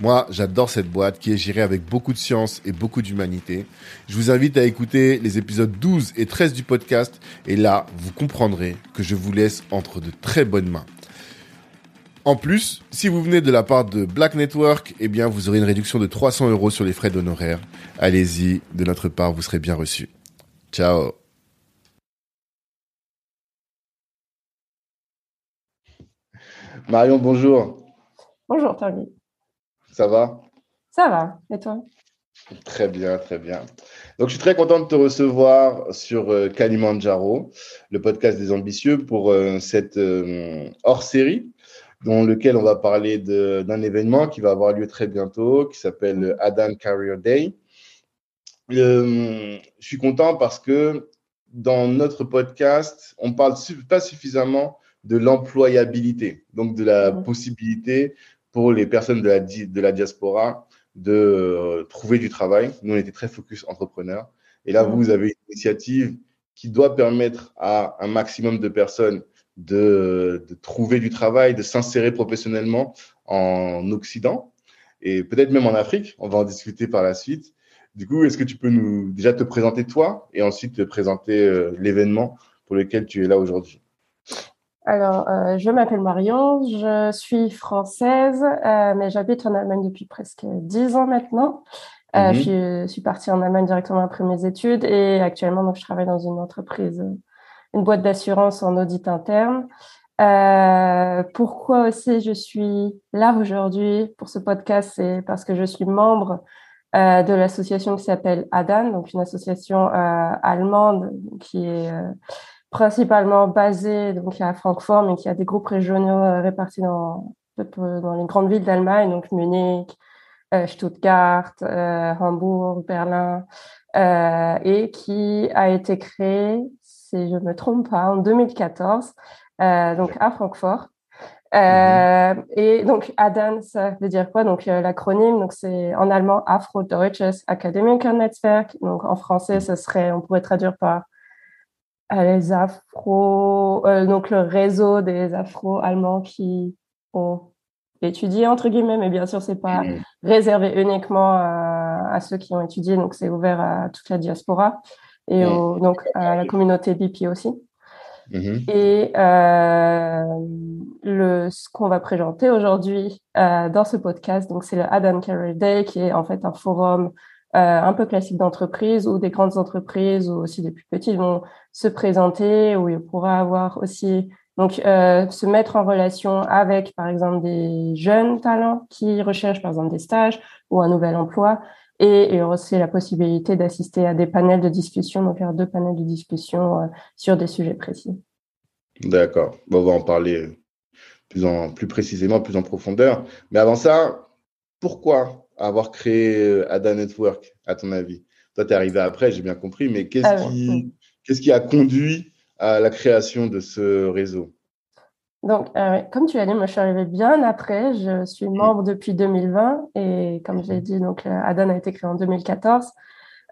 Moi, j'adore cette boîte qui est gérée avec beaucoup de science et beaucoup d'humanité. Je vous invite à écouter les épisodes 12 et 13 du podcast et là, vous comprendrez que je vous laisse entre de très bonnes mains. En plus, si vous venez de la part de Black Network, eh bien, vous aurez une réduction de 300 euros sur les frais d'honoraires. Allez-y, de notre part, vous serez bien reçu. Ciao. Marion, bonjour. Bonjour, Tanguy. Ça va? Ça va, et toi? Très bien, très bien. Donc, je suis très content de te recevoir sur euh, Kalimandjaro, le podcast des ambitieux, pour euh, cette euh, hors-série dans lequel on va parler d'un événement qui va avoir lieu très bientôt, qui s'appelle Adam Career Day. Euh, je suis content parce que dans notre podcast, on parle pas suffisamment de l'employabilité, donc de la possibilité pour les personnes de la, de la diaspora de euh, trouver du travail. Nous, on était très focus entrepreneurs. Et là, vous avez une initiative qui doit permettre à un maximum de personnes de, trouver du travail, de s'insérer professionnellement en Occident et peut-être même en Afrique. On va en discuter par la suite. Du coup, est-ce que tu peux nous déjà te présenter toi et ensuite te présenter euh, l'événement pour lequel tu es là aujourd'hui? Alors, euh, je m'appelle Marion, je suis française, euh, mais j'habite en Allemagne depuis presque dix ans maintenant. Mhm. je, suis, partie en Allemagne directement après mes études et actuellement, donc, je travaille dans une entreprise une boîte d'assurance en audit interne. Euh, pourquoi aussi je suis là aujourd'hui pour ce podcast, c'est parce que je suis membre euh, de l'association qui s'appelle ADAN, donc une association euh, allemande qui est euh, principalement basée donc à Francfort, mais qui a des groupes régionaux euh, répartis dans, dans les grandes villes d'Allemagne, donc Munich, Stuttgart, Hambourg, Berlin, et qui a été créée si je me trompe pas, en 2014, euh, donc à Francfort. Euh. Et donc ADAN, ça veut dire quoi? Donc euh, l'acronyme, donc c'est en allemand Afro-Deutsches Akademiker Netzwerk. Donc en français, ce serait, on pourrait traduire par les Afro, donc le réseau des Afro-Allemands qui ont étudié entre guillemets, mais bien sûr c'est pas mhm. réservé uniquement à, à, ceux qui ont étudié, donc c'est ouvert à toute la diaspora et mm. donc à la communauté BP aussi. Mm-hmm. Et euh, le, ce qu'on va présenter aujourd'hui euh, dans ce podcast, donc c'est le Adam Career Day, qui est en fait un forum euh, un peu classique d'entreprise où des grandes entreprises ou aussi des plus petites vont se présenter, où il pourra avoir aussi donc euh, se mettre en relation avec par exemple des jeunes talents qui recherchent par exemple des stages ou un nouvel emploi et aussi la possibilité d'assister à des panels de discussion, donc faire deux panels de discussion euh, sur des sujets précis. D'accord. On va en parler plus, en, plus précisément, plus en profondeur. Mais avant ça, pourquoi avoir créé euh, Ada Network, à ton avis? Toi, tu es arrivé après, j'ai bien compris, mais qu'est-ce ah qui, qu'est-ce qui a conduit à la création de ce réseau? Donc, euh, comme tu l'as dit, moi, je suis arrivée bien après. Je suis membre depuis 2020 et comme je l'ai dit, donc euh, Adan a été créé en 2014.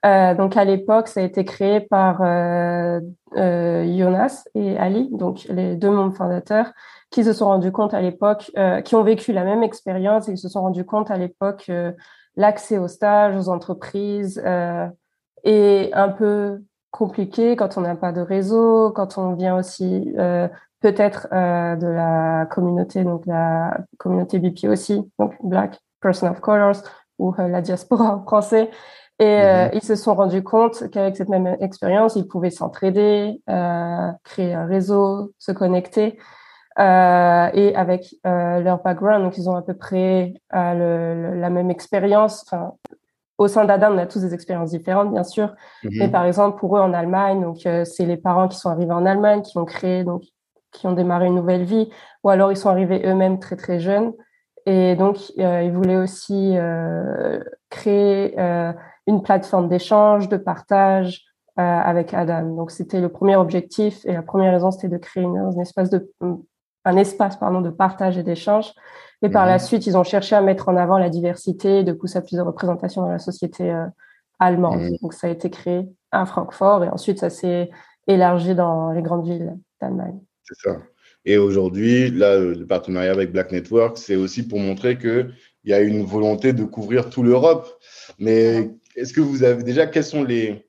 Euh, donc, à l'époque, ça a été créé par euh, euh, Jonas et Ali, donc les deux membres fondateurs, qui se sont rendus compte à l'époque, qui ont vécu la même expérience et qui se sont rendus compte à l'époque l'accès aux stages, aux entreprises est un peu compliqué quand on n'a pas de réseau, quand on vient aussi euh, peut-être euh, de la communauté, donc la communauté BP aussi, donc Black Person of Colors ou euh, la diaspora en français. Et mhm. ils se sont rendus compte qu'avec cette même expérience, ils pouvaient s'entraider, créer un réseau, se connecter. et avec leur background, donc ils ont à peu près la même expérience, enfin au sein d'Adam, on a tous des expériences différentes, bien sûr. Mhm. Mais par exemple, pour eux en Allemagne, donc euh, c'est les parents qui sont arrivés en Allemagne, qui ont créé, donc qui ont démarré une nouvelle vie, ou alors ils sont arrivés eux-mêmes très très jeunes. Et donc, euh, ils voulaient aussi euh, créer une plateforme d'échange, de partage avec Adam. Donc, c'était le premier objectif et la première raison, c'était de créer un espace de un espace pardon de partage et d'échange et par la mhm. suite, ils ont cherché à mettre en avant la diversité, de pousser à plus de représentations dans la société euh, allemande. Mhm. Donc, ça a été créé à Francfort et ensuite, ça s'est élargi dans les grandes villes d'Allemagne. C'est ça. Et aujourd'hui, là, le partenariat avec Black Network, c'est aussi pour montrer qu'il y a une volonté de couvrir toute l'Europe. Mais est-ce que vous avez déjà, quelles sont les,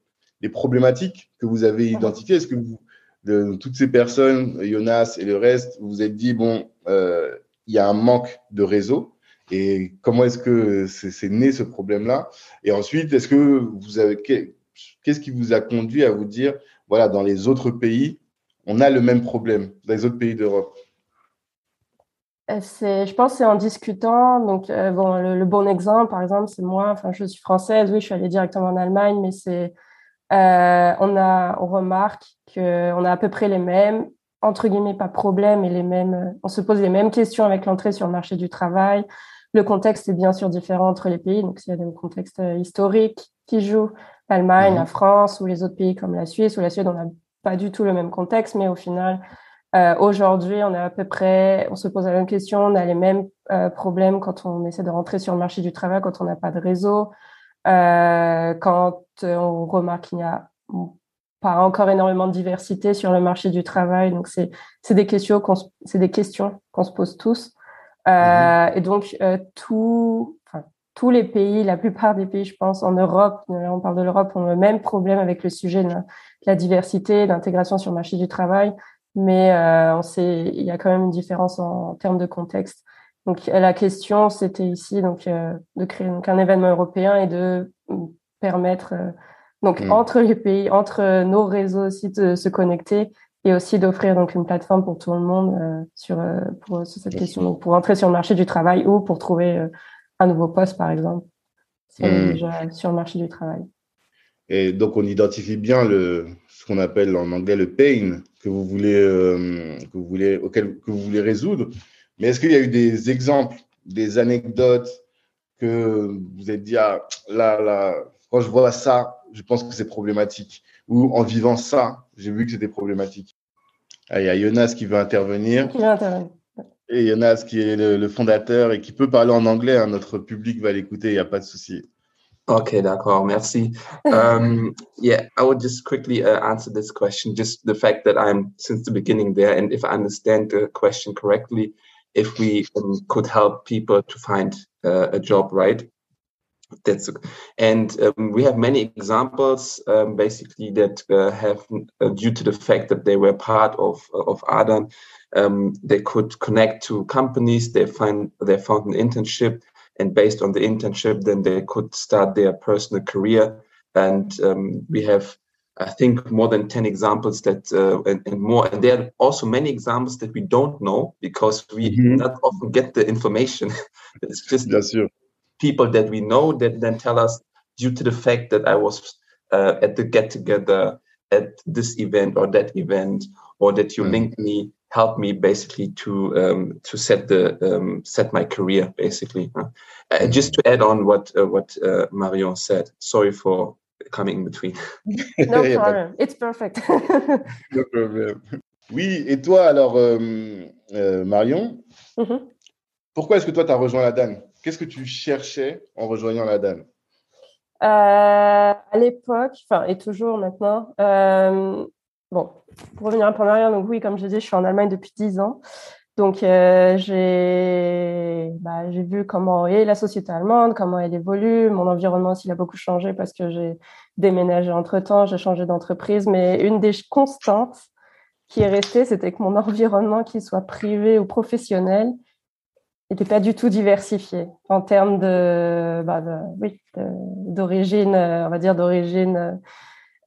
problématiques que vous avez identifiées? Est-ce que vous, de toutes ces personnes, Jonas et le reste, vous vous êtes dit, bon, euh, il y a un manque de réseau et comment est-ce que c'est né ce problème-là? Et ensuite, est-ce que vous avez qu'est-ce qui vous a conduit à vous dire voilà dans les autres pays on a le même problème dans les autres pays d'Europe? C'est, je pense, c'est en discutant. Donc, euh, bon, le, bon exemple, par exemple, c'est moi. Enfin, je suis française. Oui, je suis allée directement en Allemagne, mais c'est, euh, on a, on remarque que on a à peu près les mêmes entre guillemets pas problème et les mêmes, on se pose les mêmes questions avec l'entrée sur le marché du travail. Le contexte est bien sûr différent entre les pays, donc s'il y a des contextes euh, historiques qui jouent, l'Allemagne, la mhm. France ou les autres pays comme la Suisse ou la Suède, on n'a pas du tout le même contexte, mais au final, euh, aujourd'hui, on a à peu près, on se pose la même question, on a les mêmes euh, problèmes quand on essaie de rentrer sur le marché du travail, quand on n'a pas de réseau, euh, quand on remarque qu'il n'y a pas encore énormément de diversité sur le marché du travail. Donc, c'est des questions qu'on c'est des questions qu'on se pose tous. Euh, mm-hmm. Et donc, euh, tout, enfin, tous les pays, la plupart des pays, je pense, en Europe, on parle de l'Europe, ont le même problème avec le sujet de la, diversité, d'intégration sur le marché du travail. Mais euh, on sait, il y a quand même une différence en, termes de contexte. Donc, la question, c'était ici donc euh, de créer donc, un événement européen et de permettre euh, donc, mm. entre les pays, entre nos réseaux aussi de se connecter et aussi d'offrir donc une plateforme pour tout le monde euh, sur, euh, pour, cette question, donc pour entrer sur le marché du travail ou pour trouver euh, un nouveau poste, par exemple, mm. sur le marché du travail. Et donc, on identifie bien le, ce qu'on appelle en anglais le pain que vous voulez, que vous voulez, auquel que vous voulez résoudre. Mais est-ce qu'il y a eu des exemples, des anecdotes que vous êtes dit, ah, là, là, quand je vois ça, je pense que c'est problématique. Ou en vivant ça, j'ai vu que c'était problématique. Ah, il y a Jonas qui veut intervenir. Qui veut intervenir. Et Jonas qui est le, fondateur et qui peut parler en anglais. Hein. Notre public va l'écouter, il n'y a pas de souci. Okay, d'accord, merci. Um, yeah, I would just quickly uh, answer this question. Just the fact that I'm since the beginning there, and if I understand the question correctly, if we um, could help people to find uh, a job, right? that's and um, we have many examples um, basically that uh, have uh, due to the fact that they were part of of ADAN, um, they could connect to companies they find they found an internship and based on the internship then they could start their personal career and um, we have I think more than 10 examples that uh, and, and, more and there are also many examples that we don't know because we mm-hmm. not often get the information it's just people that we know that then tell us due to the fact that I was uh, at the get together at this event or that event or that you mm. linked me helped me basically to um, to set the um, set my career basically uh, mm. just to add on what uh, what uh, marion said sorry for coming in between. No problem. It's perfect. No problem. Oui et toi alors euh, euh, marion? Mm -hmm. pourquoi est-ce que toi tu as rejoint la DAN Qu'est-ce que tu cherchais en rejoignant la DAN euh, À l'époque, enfin, et toujours maintenant, euh, bon, pour revenir un peu en arrière, donc oui, comme je disais, je suis en Allemagne depuis 10 ans. Donc, euh, j'ai bah, vu comment est la société allemande, comment elle évolue. Mon environnement aussi a beaucoup changé parce que j'ai déménagé entre-temps, j'ai changé d'entreprise. Mais une des constantes qui est restée, c'était que mon environnement, qu'il soit privé ou professionnel, n'était pas du tout diversifié en termes de, bah, d'origine, on va dire d'origine,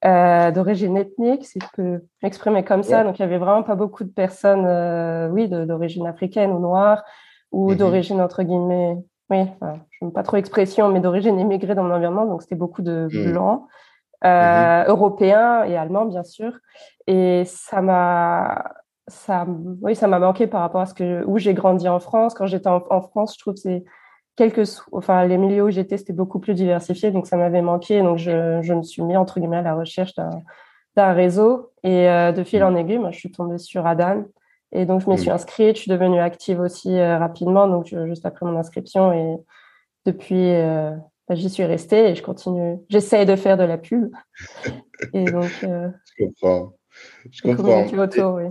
d'origine ethnique, si je peux m'exprimer comme ça. Donc, il y avait vraiment pas beaucoup de personnes, oui, d'origine africaine ou noire ou mm-hmm. d'origine entre guillemets oui, je n'aime pas trop l'expression, mais d'origine immigrée dans mon environnement, donc c'était beaucoup de mmh. blancs, euh, mmh européens et allemands, bien sûr. Et ça m'a, ça, oui, ça m'a manqué par rapport à ce que, où j'ai grandi en France. Quand j'étais en, France, je trouve que c'est quelques, enfin, les milieux où j'étais, c'était beaucoup plus diversifié, donc ça m'avait manqué. Donc, je, je, me suis mis, entre guillemets, à la recherche d'un réseau. Et euh, de fil mmh. en aiguille, moi, je suis tombée sur Adan, et donc, je me suis mm. inscrite, je suis devenue active aussi euh, rapidement, donc juste après mon inscription. Et depuis, euh, bah, j'y suis restée et je continue. J'essaye de faire de la pub. et donc, je comprends. Je comprends. Autour, oui?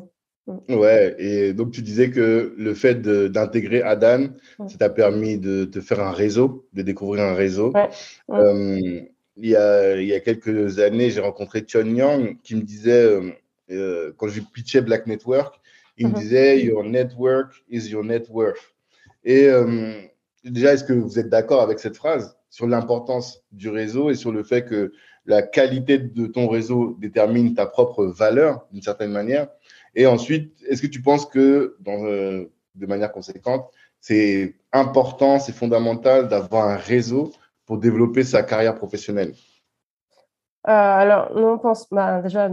Ouais, et donc tu disais que le fait d'intégrer Adan, ça t'a permis de te faire un réseau, de découvrir un réseau. Ouais. il, y a, il y a quelques années, j'ai rencontré Chon Yang qui me disait, quand je pitchais Black Network, il me mhm. disait Your network is your net worth. Et euh, déjà, est-ce que vous êtes d'accord avec cette phrase sur l'importance du réseau et sur le fait que la qualité de ton réseau détermine ta propre valeur d'une certaine manière? Et ensuite, est-ce que tu penses que, euh, de manière conséquente, c'est important, c'est fondamental d'avoir un réseau pour développer sa carrière professionnelle? Euh, alors, nous, on pense, bah, déjà,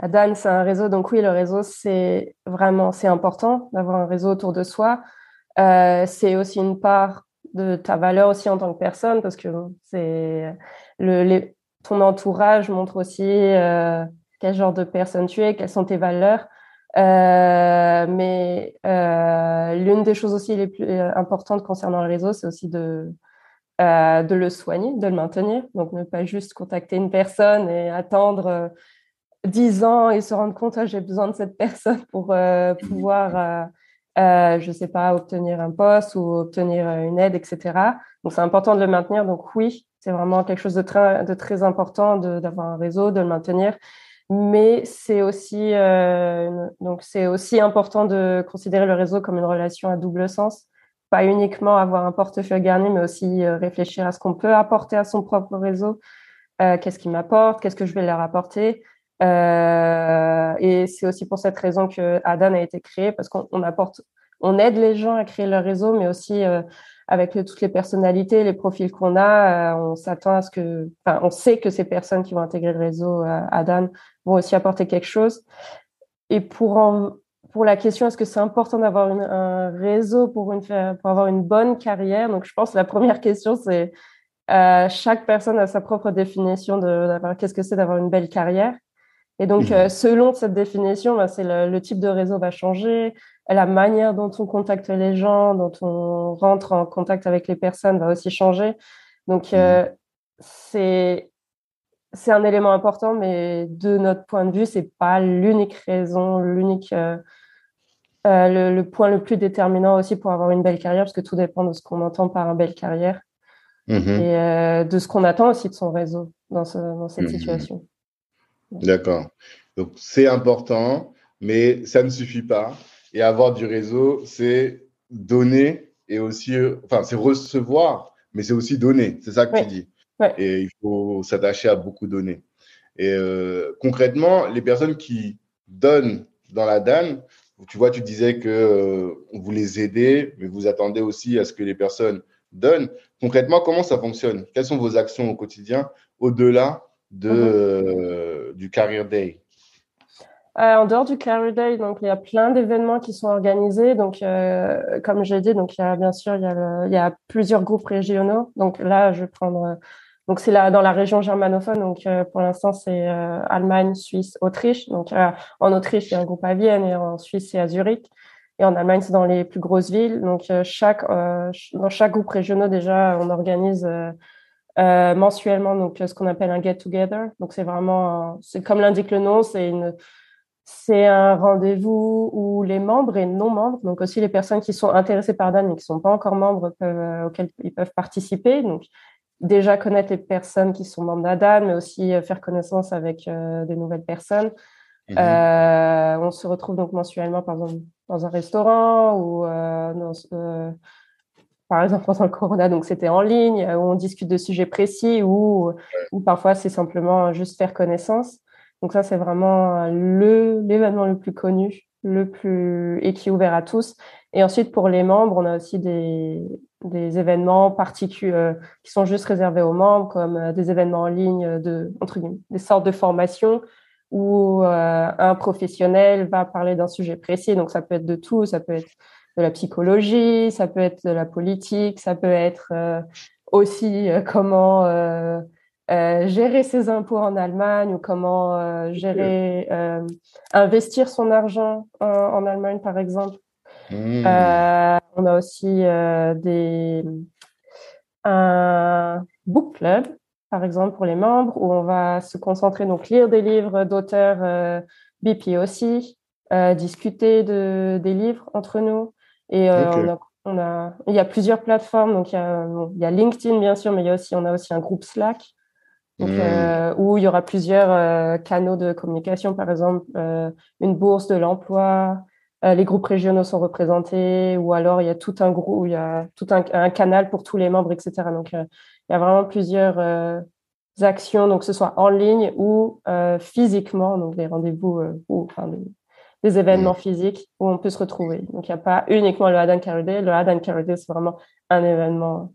Adan, c'est un réseau. Donc, oui, le réseau, c'est vraiment, c'est important d'avoir un réseau autour de soi. Euh, c'est aussi une part de ta valeur aussi en tant que personne parce que c'est le, ton entourage montre aussi quel genre de personne tu es, quelles sont tes valeurs. Mais l'une des choses aussi les plus importantes concernant le réseau, c'est aussi de, euh, de le soigner, de le maintenir. Donc, ne pas juste contacter une personne et attendre 10 euh, ans et se rendre compte ah, j'ai besoin de cette personne pour euh, pouvoir, je ne sais pas, obtenir un poste ou obtenir une aide, etc. Donc, c'est important de le maintenir. Donc, oui, c'est vraiment quelque chose de très, de très important d'avoir un réseau, de le maintenir. Mais c'est aussi, donc c'est aussi important de considérer le réseau comme une relation à double sens. Pas uniquement avoir un portefeuille garni, mais aussi euh, réfléchir à ce qu'on peut apporter à son propre réseau. Euh, qu'est-ce qui m'apporte? Qu'est-ce que je vais leur apporter? Euh, Et c'est aussi pour cette raison que Adan a été créé, parce qu'on apporte, on aide les gens à créer leur réseau, mais aussi avec toutes les personnalités, les profils qu'on a, on s'attend à ce que, enfin, on sait que ces personnes qui vont intégrer le réseau Adan vont aussi apporter quelque chose. Et pour en, pour la question est-ce que c'est important d'avoir un réseau pour, une, pour avoir une bonne carrière Donc, je pense que la première question, c'est euh, chaque personne a sa propre définition de qu'est-ce que c'est d'avoir une belle carrière. Et donc, euh, selon cette définition, bah, c'est le, type de réseau va changer, la manière dont on contacte les gens, dont on rentre en contact avec les personnes va aussi changer. Donc, euh, c'est c'est un élément important, mais de notre point de vue, c'est pas l'unique raison, l'unique euh, le, point le plus déterminant aussi pour avoir une belle carrière, parce que tout dépend de ce qu'on entend par une belle carrière mhm. et euh, de ce qu'on attend aussi de son réseau dans, cette mhm. situation. D'accord. Donc c'est important, mais ça ne suffit pas. Et avoir du réseau, c'est donner et aussi, enfin, c'est recevoir, mais c'est aussi donner. C'est ça que tu dis. Et il faut s'attacher à beaucoup donner. Et euh, concrètement, les personnes qui donnent dans la DAN, tu vois, tu disais que euh, vous les aidez, mais vous attendez aussi à ce que les personnes donnent. Concrètement, comment ça fonctionne? Quelles sont vos actions au quotidien au-delà de, mhm. euh, du Career Day? Euh, en dehors du Career Day, donc il y a plein d'événements qui sont organisés. Donc, comme j'ai dit, donc il y a bien sûr il y a, plusieurs groupes régionaux. Donc là, je vais prendre donc c'est là dans la région germanophone. Donc euh, pour l'instant c'est euh, Allemagne, Suisse, Autriche. Donc euh, en Autriche il y a un groupe à Vienne et en Suisse c'est à Zurich. Et en Allemagne c'est dans les plus grosses villes. Donc chaque dans chaque groupe régional déjà on organise mensuellement donc ce qu'on appelle un get together. Donc c'est vraiment c'est comme l'indique le nom, c'est une c'est un rendez-vous où les membres et non membres, donc aussi les personnes qui sont intéressées par Dan et qui ne sont pas encore membres, peuvent, auxquels ils peuvent participer. Donc, déjà connaître les personnes qui sont membres d'ADAN, mais aussi euh, faire connaissance avec euh, des nouvelles personnes. Mhm. Euh, on se retrouve donc mensuellement, par exemple, dans un restaurant ou par exemple pendant le corona, donc c'était en ligne, où on discute de sujets précis ou, ou parfois c'est simplement juste faire connaissance. Donc ça, c'est vraiment le l'événement le plus connu, le plus et qui est ouvert à tous. Et ensuite, pour les membres, on a aussi des, des événements particuliers euh, qui sont juste réservés aux membres, comme euh, des événements en ligne de entre guillemets, des sortes de formations où euh, un professionnel va parler d'un sujet précis. Donc ça peut être de tout, ça peut être de la psychologie, ça peut être de la politique, ça peut être aussi comment gérer ses impôts en Allemagne ou comment gérer investir son argent en Allemagne par exemple. Mmh. Euh, on a aussi euh, des, un book club, par exemple, pour les membres, où on va se concentrer, donc lire des livres d'auteurs euh, BP aussi, discuter de, des livres entre nous. Et on a, il y a plusieurs plateformes. Donc, il y a, il y a LinkedIn, bien sûr, mais il y a aussi, on a aussi un groupe Slack. Donc, mmh. où il y aura plusieurs canaux de communication, par exemple une bourse de l'emploi, euh, les groupes régionaux sont représentés, ou alors il y a tout un groupe, il y a tout un, canal pour tous les membres, etc. Donc, euh, il y a vraiment plusieurs euh, actions, donc que ce soit en ligne ou physiquement, donc des rendez-vous ou enfin, des, événements mmh. physiques où on peut se retrouver. Donc, il n'y a pas uniquement le Hadan Caribé. Le Hadan Caribé, c'est vraiment un événement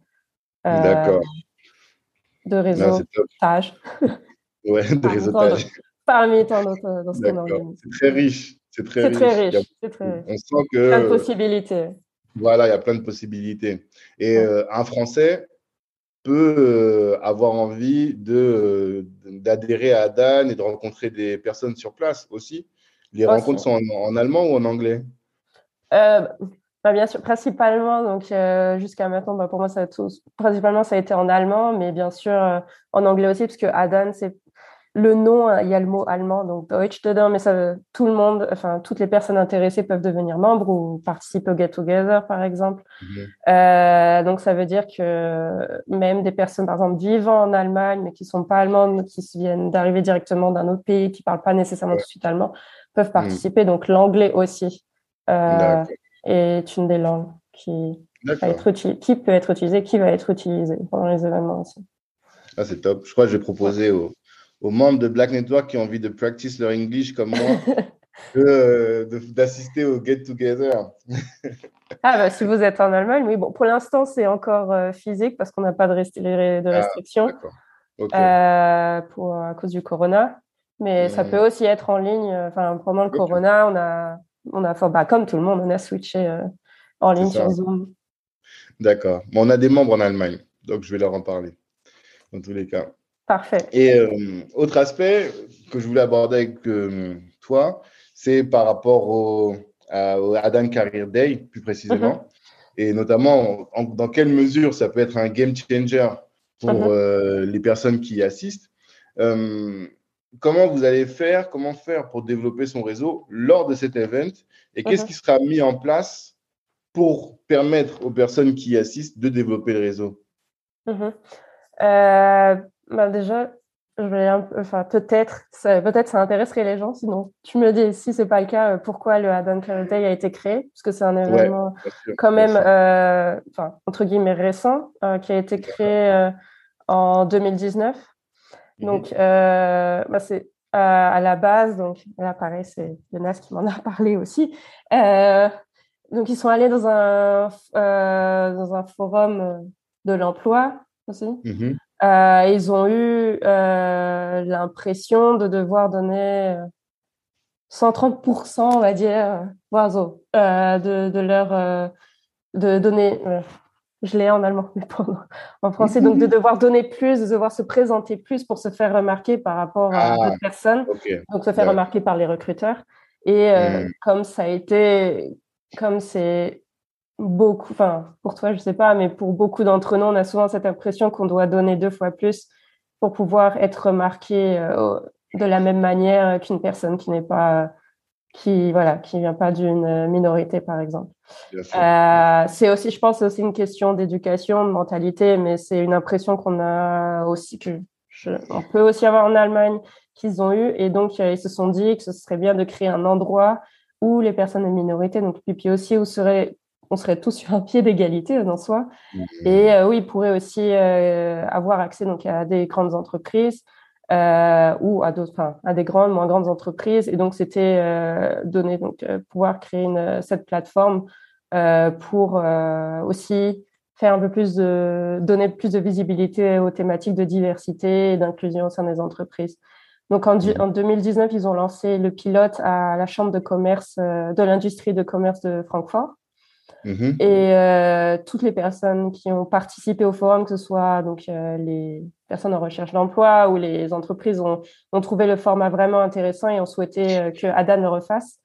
de réseautage. ouais, de réseautage. Parmi tant d'autres dans ce qu'on organise. C'est très riche. C'est très, riche. On sent que. Plein de possibilités. Voilà, il y a plein de possibilités. Et euh, un Français peut euh, avoir envie de d'adhérer à Dan et de rencontrer des personnes sur place aussi. Les rencontres sont en, allemand ou en anglais? Euh, bah, Bien sûr, principalement. Donc jusqu'à maintenant, bah, pour moi, ça a tout, principalement ça a été en allemand, mais bien sûr en anglais aussi, parce que Adan c'est le nom, hein, il y a le mot allemand, donc Deutsch dedans, mais ça, tout le monde, enfin, toutes les personnes intéressées peuvent devenir membres ou participer au Get Together, par exemple. Euh, donc, ça veut dire que même des personnes, par exemple, vivant en Allemagne, mais qui sont pas allemandes, qui viennent d'arriver directement d'un autre pays, qui parlent pas nécessairement tout de suite allemand, peuvent mhm. participer. Donc, l'anglais aussi euh, est une des langues qui, va être qui peut être utilisée, qui va être utilisée pendant les événements aussi. Ah, c'est top. Je crois que je vais proposer aux aux membres de Black Network qui ont envie de practice leur English comme moi euh, d'assister au Get Together. ah, bah, si vous êtes en Allemagne, oui. Bon, pour l'instant, c'est encore euh, physique parce qu'on n'a pas de, de ah, restrictions euh, pour, à cause du corona. Mais ça hmm. peut aussi être en ligne. Enfin, pendant le corona, on a, on a bah, comme tout le monde, on a switché en ligne sur Zoom. D'accord. on a des membres en Allemagne, donc je vais leur en parler, dans tous les cas. Parfait. Et euh, autre aspect que je voulais aborder avec euh, toi, c'est par rapport au, à, Adam Career Day, plus précisément, mhm. et notamment dans quelle mesure ça peut être un game changer pour mhm. euh, les personnes qui y assistent. Comment vous allez faire, comment faire pour développer son réseau lors de cet event et qu'est-ce mhm. qui sera mis en place pour permettre aux personnes qui y assistent de développer le réseau? Bah déjà, je vais enfin peut-être, peut-être ça intéresserait les gens. Sinon, tu me dis si c'est pas le cas, euh, pourquoi le Adam Day a été créé? Parce que c'est un événement quand même, euh, enfin entre guillemets récent, euh, qui a été créé en 2019. Mhm. Donc, bah, c'est à la base. Donc là, pareil, c'est Jonas qui m'en a parlé aussi. donc, ils sont allés dans un dans un forum de l'emploi aussi. Euh, ils ont eu euh, l'impression de devoir donner 130%, on va dire, euh, de, de leur de donner. Je l'ai en allemand, mais pas en français. Donc, de devoir donner plus, de devoir se présenter plus pour se faire remarquer par rapport à ah, d'autres personnes. Donc, se faire remarquer par les recruteurs. Et hmm. comme ça a été, comme c'est beaucoup, enfin pour toi je sais pas, mais pour beaucoup d'entre nous, on a souvent cette impression qu'on doit donner deux fois plus pour pouvoir être remarqué euh, de la même manière qu'une personne qui n'est pas, qui voilà, qui vient pas d'une minorité par exemple. Euh, c'est aussi, je pense, aussi une question d'éducation, de mentalité, mais c'est une impression qu'on a aussi que on peut aussi avoir en Allemagne qu'ils ont eu, et donc ils se sont dit que ce serait bien de créer un endroit où les personnes de minorité, donc puis aussi où serait on serait tous sur un pied d'égalité en soi. Mmh. Et oui, ils pourraient aussi avoir accès donc, à des grandes entreprises ou à d'autres, enfin, à des grandes, moins grandes entreprises. Et donc, c'était donner, donc, pouvoir créer une, cette plateforme pour aussi faire un peu plus de, donner plus de visibilité aux thématiques de diversité et d'inclusion au sein des entreprises. Donc en, en, 2019, ils ont lancé le pilote à la Chambre de commerce euh, de l'industrie de commerce de Francfort. Mm-hmm. Et euh, toutes les personnes qui ont participé au forum, que ce soit donc euh, les personnes en recherche d'emploi ou les entreprises, ont, ont, trouvé le format vraiment intéressant et ont souhaité euh, que Adam le refasse.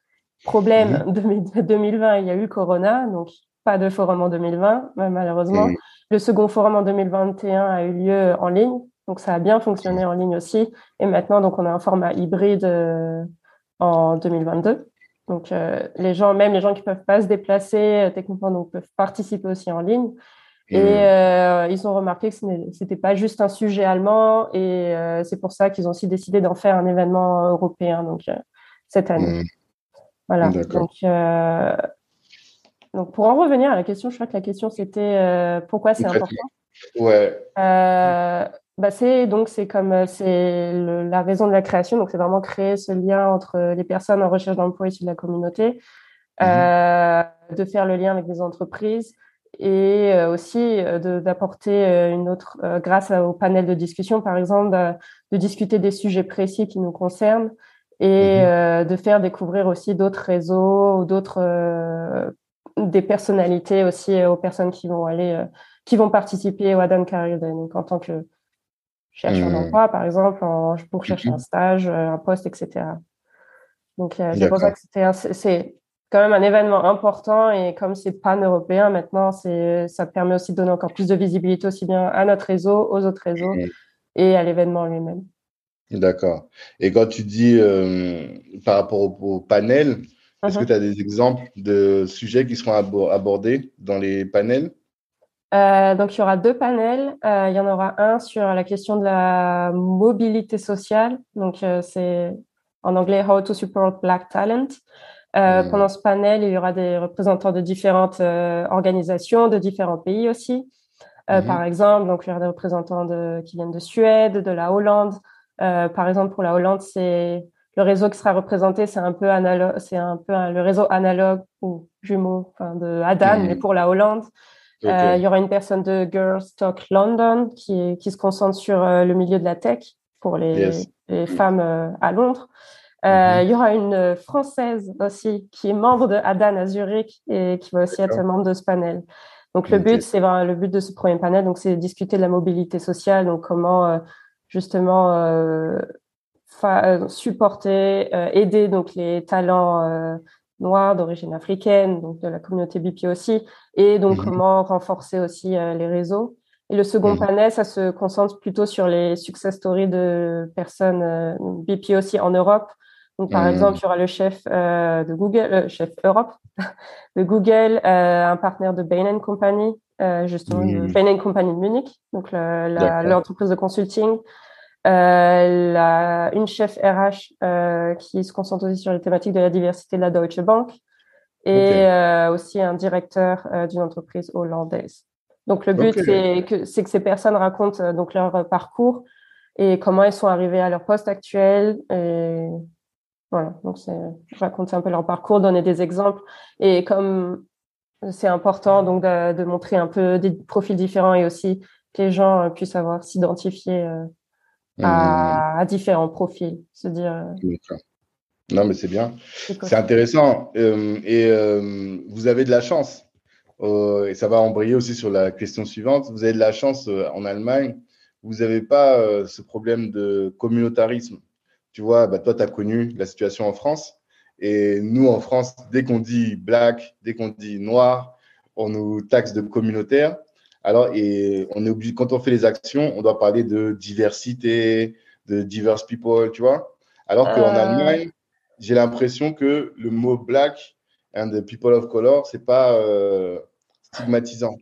Problème, mm-hmm. 2020, il y a eu Corona, donc pas de forum en 2020, malheureusement. Mm. Le second forum en 2021 a eu lieu en ligne. Donc, ça a bien fonctionné en ligne aussi. Et maintenant, donc, on a un format hybride euh, en 2022. Donc, euh, les gens, même les gens qui peuvent pas se déplacer euh, techniquement, donc, peuvent participer aussi en ligne. Et mmh. ils ont remarqué que ce n'était pas juste un sujet allemand. Et c'est pour ça qu'ils ont aussi décidé d'en faire un événement européen donc, cette année. Mmh. Voilà. Donc, donc, pour en revenir à la question, je crois que la question c'était pourquoi c'est important. Ouais. Bah c'est donc c'est comme euh, c'est la raison de la création. Donc c'est vraiment créer ce lien entre les personnes en recherche d'emploi issues de la communauté mmh euh, de faire le lien avec des entreprises et euh, aussi d'apporter une autre grâce au panel de discussion par exemple de, discuter des sujets précis qui nous concernent et mmh de faire découvrir aussi d'autres réseaux ou d'autres des personnalités aussi aux personnes qui vont aller qui vont participer au Adam Career Day donc en tant que cherche un mmh. emploi, par exemple, pour chercher mmh. un stage, euh, un poste, etc. Donc, euh, c'est pour ça que c'est quand même un événement important et comme c'est pan-européen maintenant, ça permet aussi de donner encore plus de visibilité aussi bien à notre réseau, aux autres réseaux mmh. et à l'événement lui-même. D'accord. Et quand tu dis euh, par rapport au, panel, est-ce que tu as des exemples de sujets qui seront abordés dans les panels? Euh, donc, il y aura deux panels. Euh, il y en aura un sur la question de la mobilité sociale. Donc, euh, c'est en anglais How to Support Black Talent. Hmm. Pendant ce panel, il y aura des représentants de différentes organisations, de différents pays aussi. Hmm. Par exemple, donc, il y aura des représentants de, qui viennent de Suède, de la Hollande. par exemple, pour la Hollande, c'est le réseau qui sera représenté, c'est un peu analogue, c'est un peu le réseau analogue ou jumeau enfin, de Adam, hmm. mais pour la Hollande. Euh, il y aura une personne de Girls Talk London qui, qui se concentre sur euh, le milieu de la tech pour les, les femmes euh, à Londres. Mm-hmm. Il y aura une Française aussi qui est membre de Adan à Zurich et qui va aussi être membre de ce panel. Donc le but, c'est le but de ce premier panel, donc c'est discuter de la mobilité sociale, donc comment justement supporter, aider donc les talents noirs d'origine africaine, donc de la communauté BP aussi, et donc mhm. comment renforcer aussi euh, les réseaux. Et le second mhm. panel, ça se concentre plutôt sur les success stories de personnes euh, BP aussi en Europe. Donc, par mhm. exemple, il y aura le chef euh, de Google, chef Europe de Google, un partenaire de Bain Company, justement, de Bain Company de Munich, donc l'entreprise de consulting, euh, la, une chef RH euh, qui se concentre aussi sur les thématiques de la diversité de la Deutsche Bank et euh, aussi un directeur d'une entreprise hollandaise. Donc le but c'est que c'est que ces personnes racontent donc leur parcours et comment elles sont arrivées à leur poste actuel et voilà. Donc c'est raconter un peu leur parcours, donner des exemples et comme c'est important donc de, de, montrer un peu des profils différents et aussi que les gens puissent savoir s'identifier à, différents profils. Se dire. Euh, non, mais c'est bien. C'est intéressant. Euh, et euh, vous avez de la chance. et ça va embrayer aussi sur la question suivante. Vous avez de la chance en Allemagne. Vous n'avez pas ce problème de communautarisme. Tu vois, bah, toi, tu as connu la situation en France. Et nous, en France, dès qu'on dit black, dès qu'on dit noir, on nous taxe de communautaire. Alors, et on est obligé, quand on fait les actions, on doit parler de diversité, de diverse people, tu vois. Alors qu'en euh. Allemagne, j'ai l'impression que le mot black and the people of color, c'est pas euh, stigmatisant.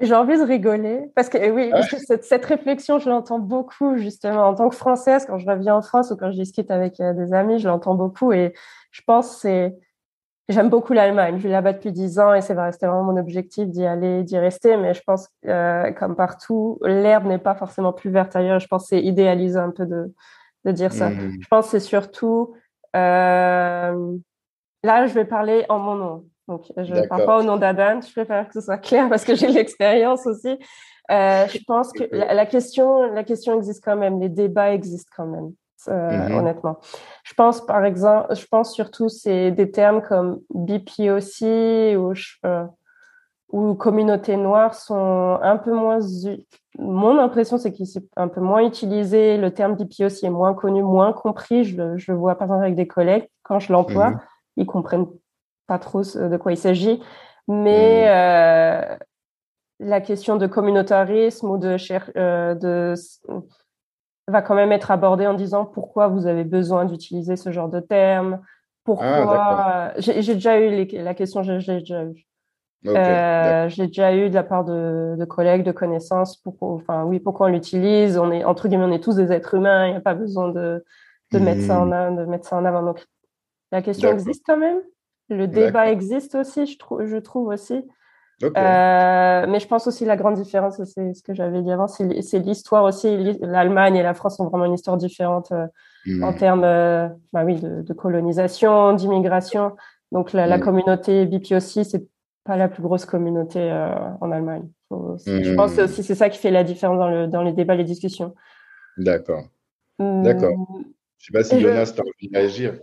J'ai envie de rigoler parce que oui, ah. cette, cette, réflexion, je l'entends beaucoup justement en tant que française quand je reviens en France ou quand je discute avec euh, des amis, je l'entends beaucoup et je pense c'est J'aime beaucoup l'Allemagne. Je vis là-bas depuis dix ans et c'est vrai, c'était vraiment mon objectif d'y aller, d'y rester. Mais je pense, euh, comme partout, l'herbe n'est pas forcément plus verte ailleurs. Je pense que c'est idéaliser un peu de, de dire ça. Mmh. Je pense que c'est surtout. Euh, là, je vais parler en mon nom. Donc, je ne parle pas au nom d'Adan. Je préfère que ce soit clair parce que j'ai l'expérience aussi. Euh, je pense que la, question, la question existe quand même. Les débats existent quand même. Mmh honnêtement. Je pense par exemple, je pense surtout c'est des termes comme BPOC ou, euh, ou communauté noire sont un peu moins. Mon impression c'est qu'ils sont un peu moins utilisé. Le terme BPOC est moins connu, moins compris. Je le, je vois par exemple avec des collègues quand je l'emploie, mmh ils comprennent pas trop de quoi il s'agit. Mais mmh. euh, la question de communautarisme ou de, euh, de va quand même être abordé en disant pourquoi vous avez besoin d'utiliser ce genre de termes, pourquoi. Ah, j'ai déjà eu la question, j'ai déjà eu. Euh, j'ai déjà eu de la part de, collègues, de connaissances, pourquoi, enfin oui, pourquoi on l'utilise. On est entre guillemets, on est tous des êtres humains. Il n'y a pas besoin de, de mettre ça en hmm. de mettre ça en avant. Donc la question existe quand même. Le débat existe aussi, je je trouve aussi. Euh, mais je pense aussi la grande différence, c'est ce que j'avais dit avant, c'est l'histoire aussi. L'Allemagne et la France ont vraiment une histoire différente euh, en hmm. termes euh, bah oui, de, colonisation, d'immigration. Donc la, hmm. communauté BPOC, aussi, c'est pas la plus grosse communauté en Allemagne. Je pense que hmm. aussi c'est ça qui fait la différence dans, le, dans les débats, les discussions. D'accord. D'accord. Je sais pas si Jonas, as envie de réagir.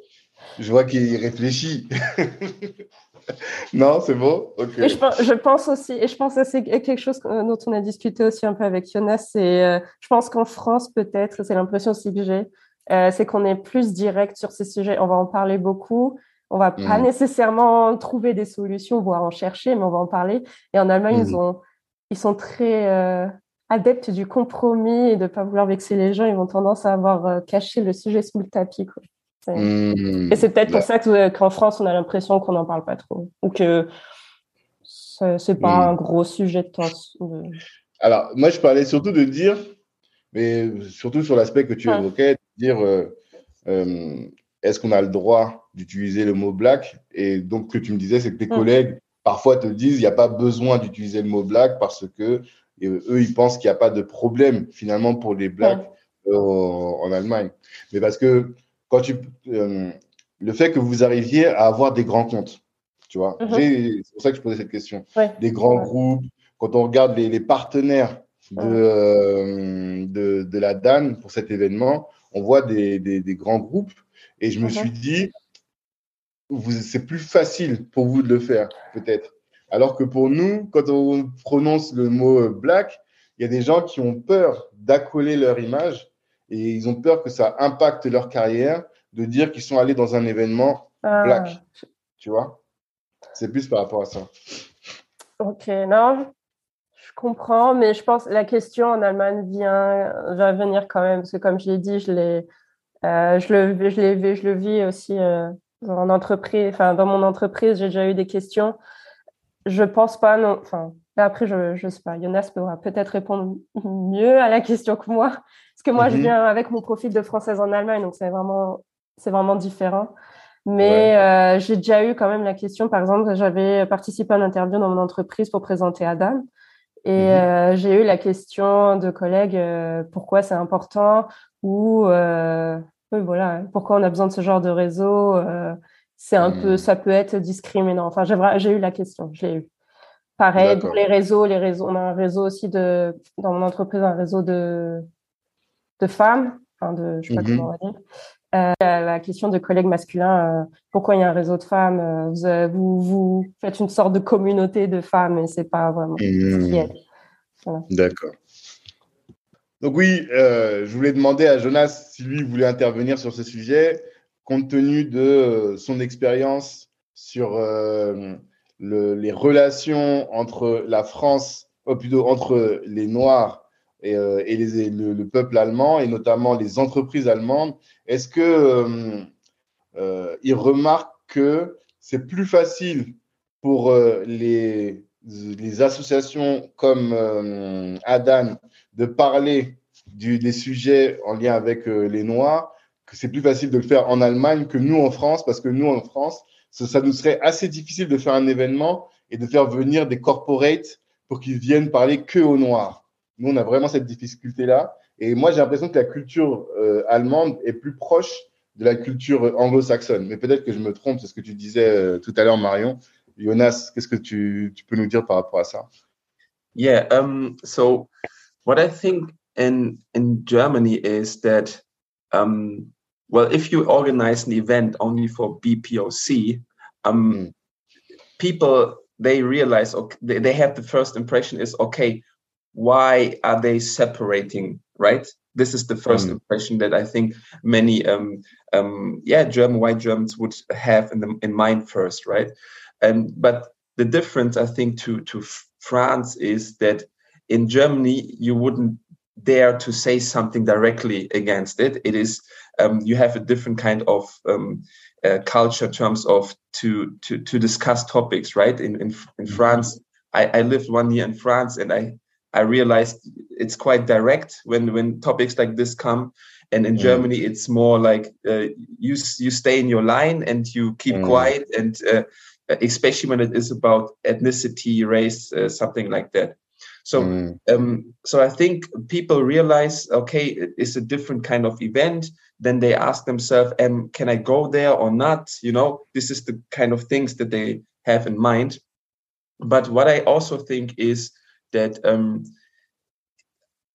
Je vois qu'il réfléchit. non, c'est bon. je, pense aussi, et je pense que c'est quelque chose dont on a discuté aussi un peu avec Jonas. C'est, euh, je pense qu'en France, peut-être, c'est l'impression aussi que j'ai, euh, c'est qu'on est plus direct sur ces sujets. On va en parler beaucoup. On va pas mm. nécessairement trouver des solutions, voire en chercher, mais on va en parler. Et en Allemagne, ils, mm. ont, ils sont très euh, adeptes du compromis et de pas vouloir vexer les gens. Ils ont tendance à avoir caché le sujet sous le tapis. Quoi. Mmh. Et c'est peut-être pour ça qu'en France, on a l'impression qu'on n'en parle pas trop. Ou que c'est pas mmh. un gros sujet de temps. Alors, moi, je parlais surtout de dire, mais surtout sur l'aspect que tu évoquais, de dire euh, euh, est-ce qu'on a le droit d'utiliser le mot black? Et donc, ce que tu me disais, c'est que tes mmh. collègues parfois te disent il n'y a pas besoin d'utiliser le mot black parce que eux, ils pensent qu'il n'y a pas de problème finalement pour les blacks en Allemagne. Mais parce que quand tu, euh, le fait que vous arriviez à avoir des grands comptes, tu vois. Uh-huh. C'est pour ça que je posais cette question. Des grands groupes, quand on regarde les, partenaires euh, de, de, la DAN pour cet événement, on voit des, des, grands groupes. Et je me uh-huh. suis dit, c'est plus facile pour vous de le faire, peut-être. Alors que pour nous, quand on prononce le mot euh, black, il y a des gens qui ont peur d'accoler leur image et ils ont peur que ça impacte leur carrière de dire qu'ils sont allés dans un événement ah. black. Tu vois? C'est plus par rapport à ça. Ok, non, je comprends, mais je pense que la question en Allemagne vient, va venir quand même, parce que comme je l'ai dit, je, l'ai, euh, je, le, je, l'ai, je le vis aussi euh, en entreprise, enfin, dans mon entreprise, j'ai déjà eu des questions. Je pense pas, non, enfin, après, je ne sais pas, Jonas pourra peut-être répondre mieux à la question que moi. Que moi, je mhm. viens avec mon profil de française en Allemagne, donc c'est vraiment, c'est vraiment différent. Mais euh, j'ai déjà eu quand même la question, par exemple, j'avais participé à une interview dans mon entreprise pour présenter Adam. Et mhm. euh, j'ai eu la question de collègues, euh, pourquoi c'est important ou voilà, pourquoi on a besoin de ce genre de réseau. c'est un peu, mhm. ça peut être discriminant. Enfin, j'ai eu la question, je l'ai eu. Pareil, pour les réseaux, les réseaux, on a un réseau aussi de, dans mon entreprise, un réseau de, de femmes, enfin de, je sais pas mhm. comment on va dire. Euh, la, question de collègues masculins, euh, pourquoi il y a un réseau de femmes euh, vous, vous, faites une sorte de communauté de femmes et c'est pas vraiment mmh. D'accord. Donc oui, je voulais demander à Jonas si lui voulait intervenir sur ce sujet, compte tenu de son expérience sur les relations entre la France, ou plutôt entre les Noirs et, euh, le, peuple allemand et notamment les entreprises allemandes, est-ce que euh, euh, ils remarquent que c'est plus facile pour les, associations comme Adan de parler des sujets en lien avec les Noirs, que c'est plus facile de le faire en Allemagne que nous en France, parce que nous en France, ça, nous serait assez difficile de faire un événement et de faire venir des corporates pour qu'ils viennent parler que au noir. Nous, on a vraiment cette difficulté-là. Et moi, j'ai l'impression que la culture euh, allemande est plus proche de la culture anglo-saxonne. Mais peut-être que je me trompe, c'est ce que tu disais euh, tout à l'heure, Marion. Jonas, qu'est-ce que tu, tu, peux nous dire par rapport à ça? Yeah, um, so what I think in in Germany is that um, well, if you organize an event only for BPOC, um, mm. people they realize okay, they, they have the first impression is okay, why are they separating? Right, this is the first mm. impression that I think many um, um, yeah German white Germans would have in the in mind first, right? And but the difference I think to to France is that in Germany you wouldn't dare to say something directly against it. It is um, you have a different kind of um, uh, culture in terms of to to to discuss topics, right? In in, in mm-hmm. France, I, I lived one year in France, and I I realized it's quite direct when when topics like this come. And in mm. Germany, it's more like uh, you you stay in your line and you keep mm. quiet, and uh, especially when it is about ethnicity, race, uh, something like that. So, mm. um, so I think people realize, okay, it's a different kind of event. Then they ask themselves, um, can I go there or not? You know, this is the kind of things that they have in mind. But what I also think is that um,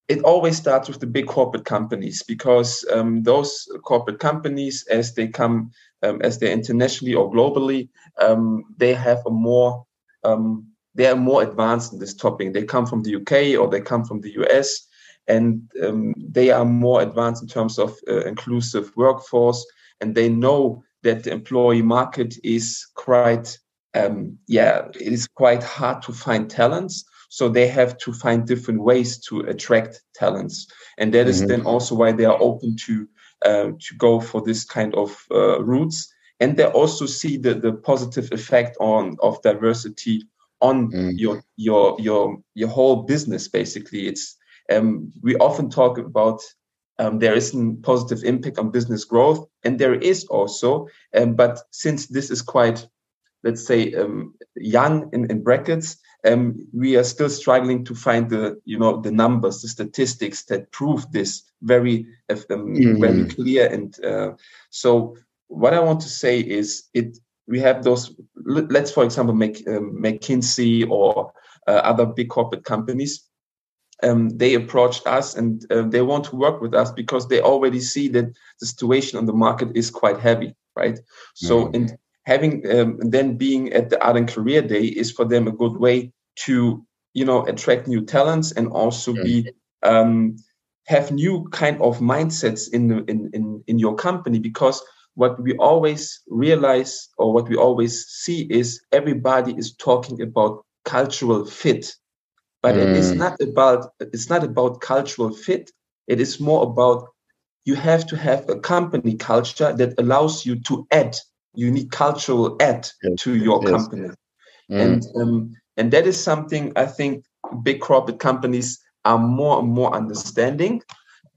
it always starts with the big corporate companies because um, those corporate companies, as they come, um, as they're internationally or globally, um, they have a more um, they are more advanced in this topic. They come from the UK or they come from the US, and um, they are more advanced in terms of uh, inclusive workforce, and they know that the employee market is quite, um, yeah, it is quite hard to find talents. So they have to find different ways to attract talents, and that mm-hmm. is then also why they are open to uh, to go for this kind of uh, routes and they also see the, the positive effect on of diversity on mm. your your your your whole business basically it's um, we often talk about um, there is a positive impact on business growth and there is also um, but since this is quite let's say um, young in, in brackets um, we are still struggling to find the you know the numbers the statistics that prove this very mm. very clear and uh, so what i want to say is it we have those let's for example make um, mckinsey or uh, other big corporate companies um, they approached us and uh, they want to work with us because they already see that the situation on the market is quite heavy right so mm-hmm. in having um, then being at the art and career day is for them a good way to you know attract new talents and also mm-hmm. be um, have new kind of mindsets in, the, in in in your company because what we always realize or what we always see is everybody is talking about cultural fit but mm. it is mm. not about it's not about cultural fit it is more about you have to have a company culture that allows you to add unique cultural add yes. to your company mm. and um, and that is something i think big corporate companies are more and more understanding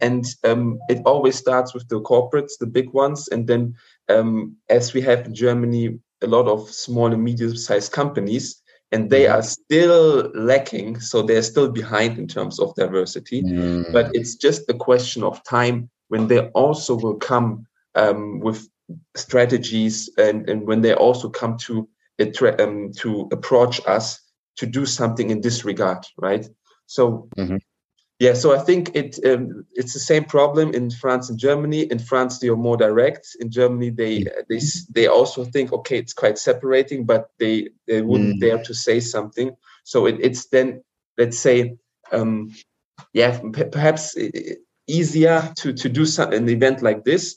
and um, it always starts with the corporates the big ones and then um, as we have in germany a lot of small and medium sized companies and they mm-hmm. are still lacking so they're still behind in terms of diversity mm. but it's just a question of time when they also will come um, with strategies and, and when they also come to um, to approach us to do something in this regard right? So mm-hmm. Yeah so i think it um, it's the same problem in france and germany. In france they are more direct. In germany they mm. they they also think okay it's quite separating but they they wouldn't mm. dare to say something. So it, it's then let's say um yeah perhaps easier to to do some, an event like this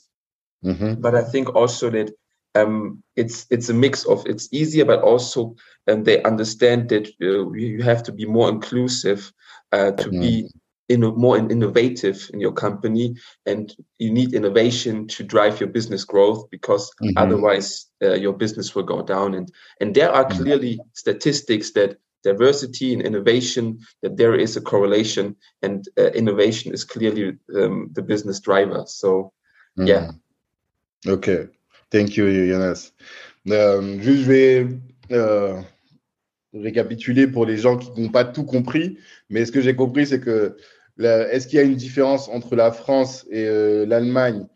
mm-hmm. but i think also that um, it's it's a mix of it's easier, but also um, they understand that uh, you have to be more inclusive uh, to mm. be in more innovative in your company and you need innovation to drive your business growth because mm-hmm. otherwise uh, your business will go down and and there are mm-hmm. clearly mm-hmm. statistics that diversity and innovation that there is a correlation and uh, innovation is clearly um, the business driver so mm-hmm. yeah okay thank you Jonas je vais récapituler pour les gens qui n'ont pas tout compris. Mais ce que j'ai compris, c'est que est-ce qu'il y a une différence entre la France et l'Allemagne?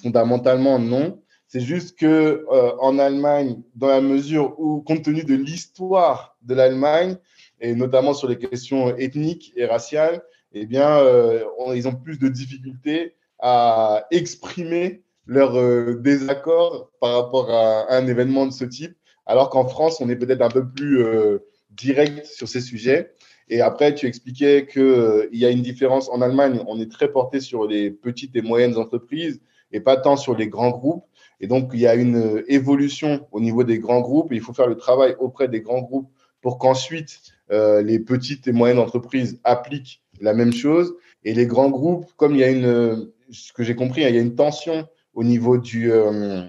Fondamentalement, non. C'est juste que en Allemagne, dans la mesure où, compte tenu de l'histoire de l'Allemagne, et notamment sur les questions ethniques et raciales, eh bien, euh, ils ont plus de difficultés à exprimer leur euh, désaccord par rapport à, un événement de ce type, alors qu'en France, on est peut-être un peu plus euh, direct sur ces sujets. Et après, tu expliquais qu'il y a une différence. En Allemagne, on est très porté sur les petites et moyennes entreprises et pas tant sur les grands groupes. Et donc, il y a une évolution au niveau des grands groupes et il faut faire le travail auprès des grands groupes pour qu'ensuite euh, les petites et moyennes entreprises appliquent la même chose. Et les grands groupes, comme il y a une, ce que j'ai compris, il y a une tension au niveau du, euh,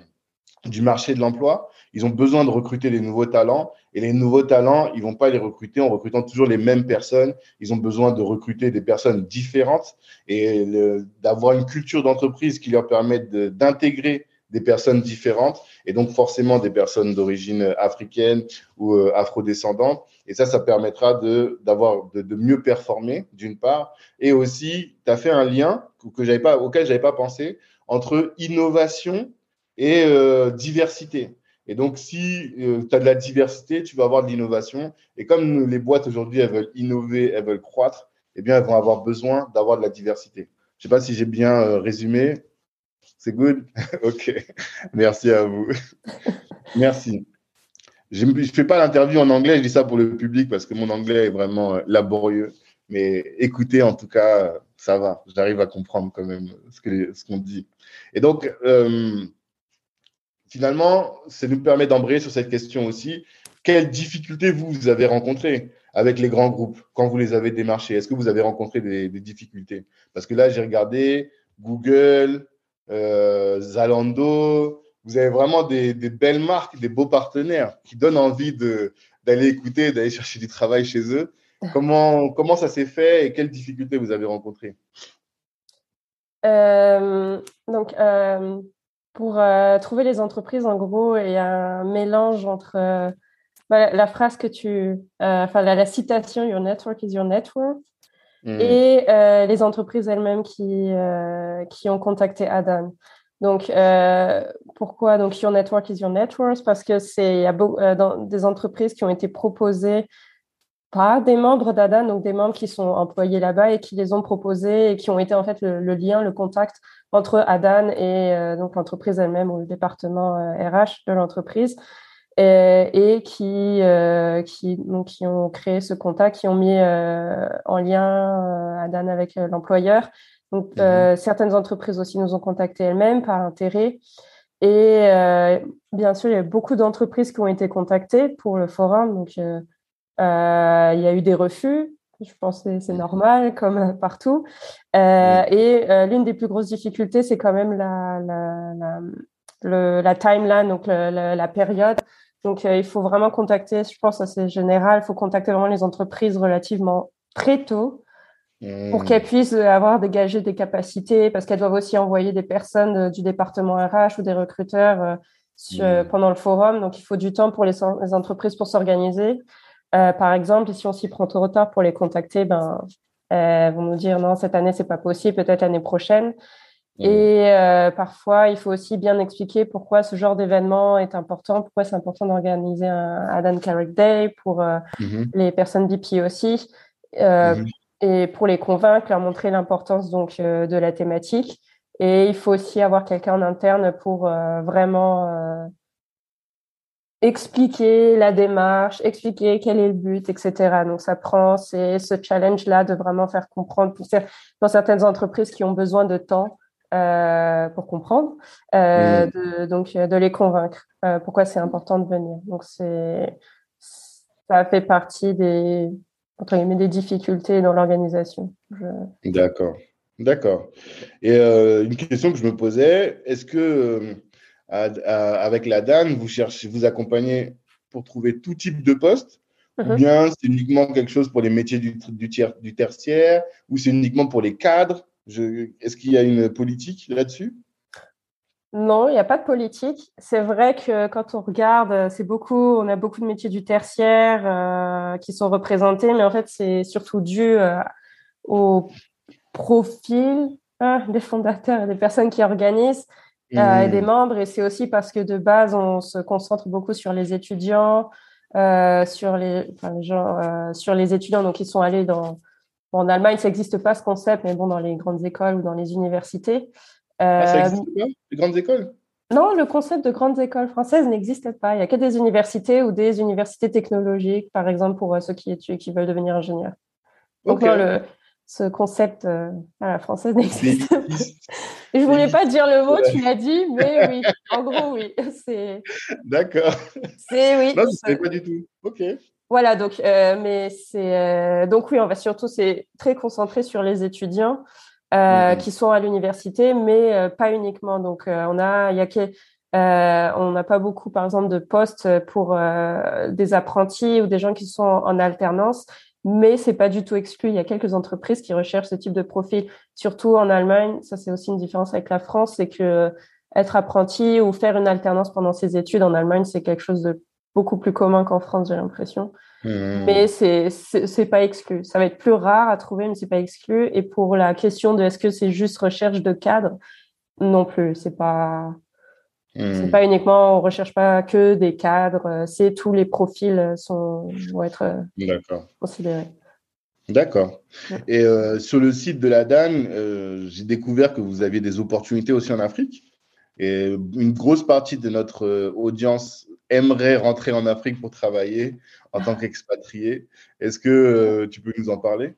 du marché de l'emploi. Ils ont besoin de recruter les nouveaux talents. Et les nouveaux talents, ils vont pas les recruter en recrutant toujours les mêmes personnes. Ils ont besoin de recruter des personnes différentes et d'avoir une culture d'entreprise qui leur permette d'intégrer des personnes différentes et donc forcément des personnes d'origine africaine ou euh, afrodescendante. Et ça, ça permettra de, d'avoir, de, mieux performer d'une part. Et aussi, tu as fait un lien que j'avais pas, auquel je n'avais pas pensé entre innovation et euh, diversité. Et donc, si euh, tu as de la diversité, tu vas avoir de l'innovation. Et comme les boîtes aujourd'hui, elles veulent innover, elles veulent croître, eh bien, elles vont avoir besoin d'avoir de la diversité. Je ne sais pas si j'ai bien résumé, c'est good? Ok. Merci à vous. Merci. Je ne fais pas l'interview en anglais, je dis ça pour le public parce que mon anglais est vraiment euh, laborieux. Mais écoutez, en tout cas, ça va. J'arrive à comprendre quand même ce qu'on dit. Et donc, euh, finalement, ça nous permet d'embrayer sur cette question aussi. Quelles difficultés vous avez rencontrées avec les grands groupes quand vous les avez démarchés? Est-ce que vous avez rencontré des, des difficultés? Parce que là, j'ai regardé Google, euh, Zalando. Vous avez vraiment des, belles marques, des beaux partenaires qui donnent envie d'aller écouter, d'aller chercher du travail chez eux. Comment, comment ça s'est fait et quelles difficultés vous avez rencontrées? Euh, Donc, euh, pour trouver les entreprises, en gros, il y a un mélange entre bah, la phrase que tu, enfin la, citation Your network is your network, Mm. et euh, les entreprises elles-mêmes qui, euh, qui ont contacté Adan. Donc, euh, pourquoi donc Your Network is Your Network Parce que c'est il y a dans des entreprises qui ont été proposées par des membres d'Adan, donc des membres qui sont employés là-bas et qui les ont proposés et qui ont été en fait le, lien, le contact entre Adan et donc l'entreprise elle-même ou le département RH de l'entreprise. Euh, et, qui, euh, qui, donc, qui ont créé ce contact, qui ont mis euh, en lien Adan avec l'employeur. Donc, mhm. certaines entreprises aussi nous ont contactés elles-mêmes par intérêt. Et bien sûr, il y a beaucoup d'entreprises qui ont été contactées pour le forum. Donc, il y a eu des refus. Je pense que c'est normal, comme partout. Et l'une des plus grosses difficultés, c'est quand même la, la, la, le, la timeline, donc la, période donc, euh, il faut vraiment contacter, je pense, c'est général, il faut contacter vraiment les entreprises relativement très tôt pour qu'elles hmm. puissent avoir dégagé des capacités, parce qu'elles doivent aussi envoyer des personnes euh, du département RH ou des recruteurs euh, pendant le forum. Donc, il faut du temps pour les, entreprises pour s'organiser. Par exemple, si on s'y prend trop retard pour les contacter, ben, elles vont nous dire non, cette année, c'est pas possible, peut-être l'année prochaine. Et euh, parfois, il faut aussi bien expliquer pourquoi ce genre d'événement est important, pourquoi c'est important d'organiser un Adam Carrick Day pour euh, mm-hmm. les personnes BP aussi, euh, mm-hmm. et pour les convaincre, leur montrer l'importance donc de la thématique. Et il faut aussi avoir quelqu'un en interne pour vraiment expliquer la démarche, expliquer quel est le but, etc. Donc ça prend c'est ce challenge-là de vraiment faire comprendre pour dans certaines entreprises qui ont besoin de temps euh, pour comprendre, euh, mm. de, donc de les convaincre euh, pourquoi c'est important de venir. Donc c'est ça fait partie des entre guillemets des difficultés dans l'organisation. D'accord, d'accord. Et une question que je me posais, est-ce que avec la DAN, vous cherchez, vous accompagnez pour trouver tout type de poste ou mm-hmm. bien c'est uniquement quelque chose pour les métiers du, du, tiers, du tertiaire, ou c'est uniquement pour les cadres? Est-ce qu'il y a une politique là-dessus? Non, il n'y a pas de politique. C'est vrai que quand on regarde, c'est beaucoup, on a beaucoup de métiers du tertiaire euh, qui sont représentés, mais en fait, c'est surtout dû euh, au profil hein, des fondateurs et des personnes qui organisent euh, et des membres. Et c'est aussi parce que de base, on se concentre beaucoup sur les étudiants, sur les, enfin, sur les étudiants donc ils sont allés dans. en Allemagne, ça n'existe pas ce concept, mais bon, dans les grandes écoles ou dans les universités. Ah, ça existe pas Les grandes écoles? Non, le concept de grandes écoles françaises n'existe pas. Il n'y a que des universités ou des universités technologiques, par exemple, pour euh, ceux qui, qui veulent devenir ingénieurs. Donc, le, ce concept euh, à la française n'existe pas. Je ne voulais pas dire le mot, tu l'as dit, mais oui, en gros, oui. D'accord. C'est oui. Non, je ne pas du tout. OK. Voilà, donc, euh, mais c'est donc oui, on va surtout c'est très concentré sur les étudiants euh, qui sont à l'université, mais euh, pas uniquement. Donc, euh, on a, il y a que, on n'a pas beaucoup, par exemple, de postes pour des apprentis ou des gens qui sont en, alternance, mais c'est pas du tout exclu. Il y a quelques entreprises qui recherchent ce type de profil, surtout en Allemagne. Ça, c'est aussi une différence avec la France, c'est que être apprenti ou faire une alternance pendant ses études en Allemagne, c'est quelque chose de beaucoup plus commun qu'en France, j'ai l'impression. Hmm. Mais c'est c'est pas exclu. Ça va être plus rare à trouver, mais c'est pas exclu. Et pour la question de est-ce que c'est juste recherche de cadre, non plus. C'est pas c'est hmm. pas uniquement on recherche pas que des cadres. C'est tous les profils sont vont être considérés. D'accord. Et euh, sur le site de la DAN, euh, j'ai découvert que vous aviez des opportunités aussi en Afrique. Et une grosse partie de notre euh, audience aimerait rentrer en Afrique pour travailler en tant qu'expatrié. Est-ce que euh, tu peux nous en parler?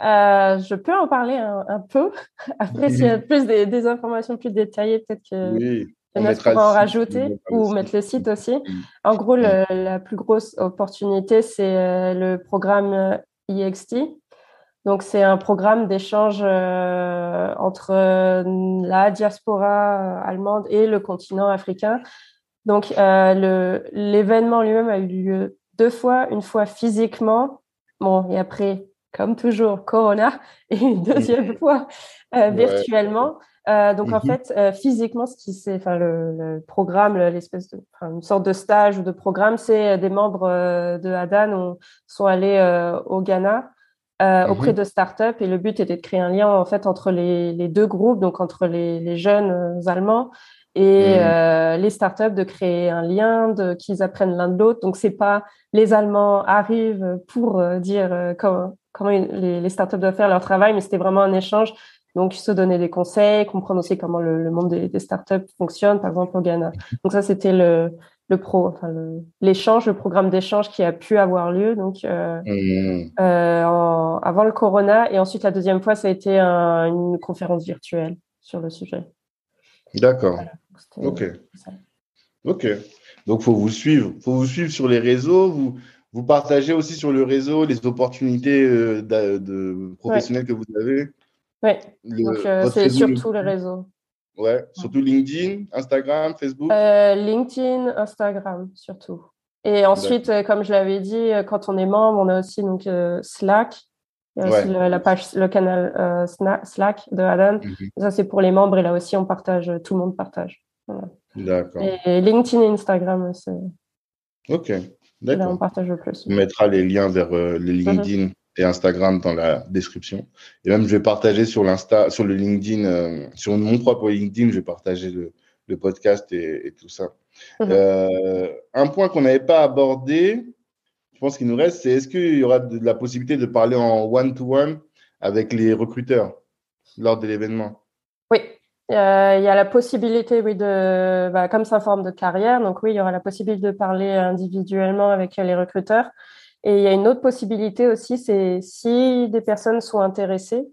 Euh, Je peux en parler un, peu. Après, s'il y a plus des, informations plus détaillées, peut-être que oui. Pourra en rajouter ou mettre le site aussi. En gros, la plus grosse opportunité, c'est le programme EXT, donc, c'est un programme d'échange euh, entre euh, la diaspora euh, allemande et le continent africain. Donc, l'événement lui-même a eu lieu deux fois, une fois physiquement, bon, et après, comme toujours, Corona, et une deuxième fois virtuellement. Donc, en mhm. fait, physiquement, ce qui c'est, enfin, le, programme, l'espèce de, une sorte de stage ou de programme, c'est des membres de Adan sont allés au Ghana euh, auprès mhm. de startups et le but était de créer un lien en fait entre les, les deux groupes, donc entre les, les jeunes euh, allemands et mhm. euh, les startups, de créer un lien, de qu'ils apprennent l'un de l'autre. Donc c'est pas les Allemands arrivent pour euh, dire euh, comment, comment les, les, startups doivent faire leur travail, mais c'était vraiment un échange. Donc se donner des conseils, comprendre aussi comment le, le monde des, des, startups fonctionne, par exemple au Ghana. Donc ça c'était le le pro, enfin l'échange, le, programme d'échange qui a pu avoir lieu donc euh, mmh. euh, avant le corona et ensuite la deuxième fois ça a été une conférence virtuelle sur le sujet. D'accord. ok. Ok. Donc faut vous suivre, faut vous suivre sur les réseaux. Vous vous partagez aussi sur le réseau les opportunités euh, de, professionnelles que vous avez. Oui. Donc c'est surtout le réseau. Ouais, surtout LinkedIn, Instagram, Facebook euh, LinkedIn, Instagram surtout. Et ensuite, euh, comme je l'avais dit, euh, quand on est membre, on a aussi donc Slack. Il y a aussi le, la page, le canal Slack de Adam. Mhm. Ça, c'est pour les membres. Et là aussi, on partage, tout le monde partage. D'accord. Et LinkedIn et Instagram, c'est. Ok. D'accord. Là, on partage le plus. On mettra les liens vers les mhm. LinkedIn et Instagram dans la description. Et même, je vais partager sur l'Insta, sur le LinkedIn, euh, sur mon propre LinkedIn, je vais partager le, le podcast et, et, tout ça. Mhm. Euh, un point qu'on n'avait pas abordé, je pense qu'il nous reste, c'est est-ce qu'il y aura de, la possibilité de parler en one-to-one avec les recruteurs lors de l'événement? Oui, euh, il y a la possibilité, oui, de, bah, comme un forme de carrière, donc oui, il y aura la possibilité de parler individuellement avec les recruteurs. Et il y a une autre possibilité aussi, c'est si des personnes sont intéressées,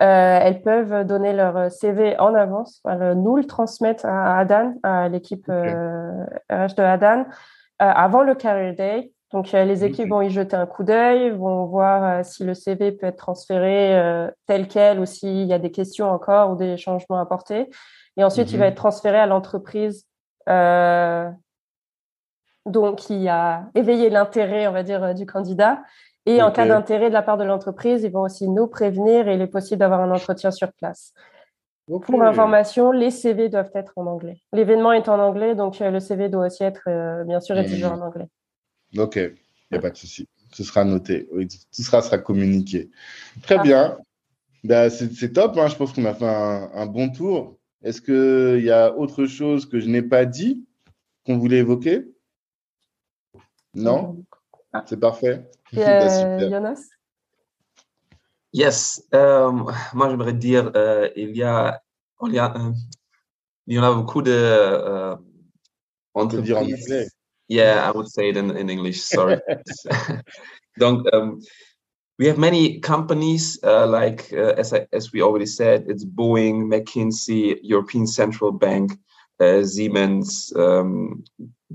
euh, elles peuvent donner leur CV en avance, nous le transmettre à Adan, à l'équipe euh, RH de Adan, euh, avant le Career Day. Donc, les équipes vont y jeter un coup d'œil, vont voir si le CV peut être transféré tel quel ou s'il y a des questions encore ou des changements apportés. Et ensuite, il va mhm. être transféré à l'entreprise donc qui a éveillé l'intérêt, on va dire, euh, du candidat. Et en cas d'intérêt de la part de l'entreprise, ils vont aussi nous prévenir et il est possible d'avoir un entretien sur place. Pour information, les CV doivent être en anglais. L'événement est en anglais, donc le CV doit aussi être, bien sûr, rédigé hmm. en anglais. Ok, il n'y a pas de souci. Ce sera noté. tout sera, sera communiqué. Très bien. Bah, c'est top. Hein. Je pense qu'on a fait un, bon tour. Est-ce qu'il y a autre chose que je n'ai pas dit qu'on voulait évoquer? Non ah. C'est parfait. Bah, Jonas Yes. Um, moi, j'aimerais dire, uh, il y a, il y a, uh, il y en a beaucoup de uh, entreprises. Yeah, I would say it in, in English. Sorry. Donc, um, we have many companies uh, like uh, as I, as we already said, it's Boeing, McKinsey, European Central Bank, uh, Siemens, um,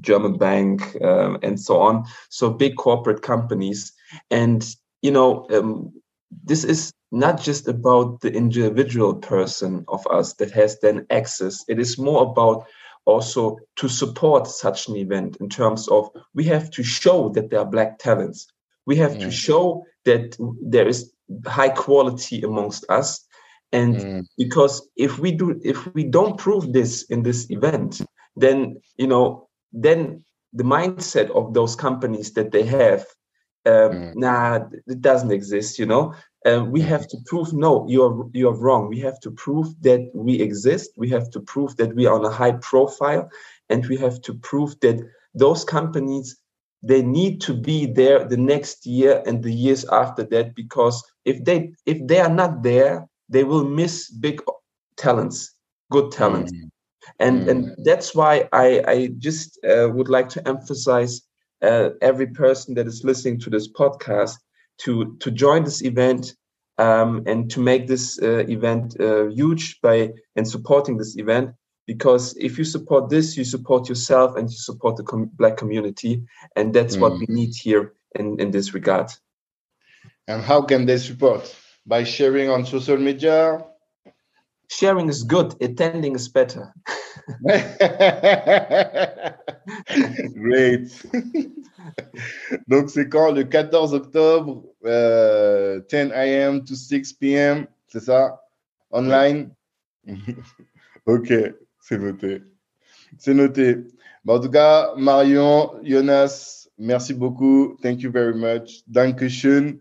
German Bank, um, and so on. So big corporate companies, and you know, um, this is not just about the individual person of us that has then access. It is more about also to support such an event in terms of we have to show that there are black talents we have mm. to show that there is high quality amongst us and mm. because if we do if we don't prove this in this event then you know then the mindset of those companies that they have um, mm. nah it doesn't exist you know? Uh, we have to prove no you're you're wrong. We have to prove that we exist. We have to prove that we are on a high profile. And we have to prove that those companies they need to be there the next year and the years after that because if they if they are not there they will miss big talents good talents. Mm. And mm. and that's why i i just uh, would like to emphasize uh, every person that is listening to this podcast to to join this event um, and to make this uh, event uh, huge by and supporting this event. Because if you support this you support yourself and you support the com black community. And that's mm. what we need here in in this regard. And how can they support? By sharing on social media sharing is good attending is better Great. Donc, c'est quand le 14 octobre, euh, 10 a.m. to 6 p.m. C'est ça? Online? Ok, c'est noté. C'est noté. en tout cas, Marion, Jonas, merci beaucoup. Thank you very much. Dankeschön.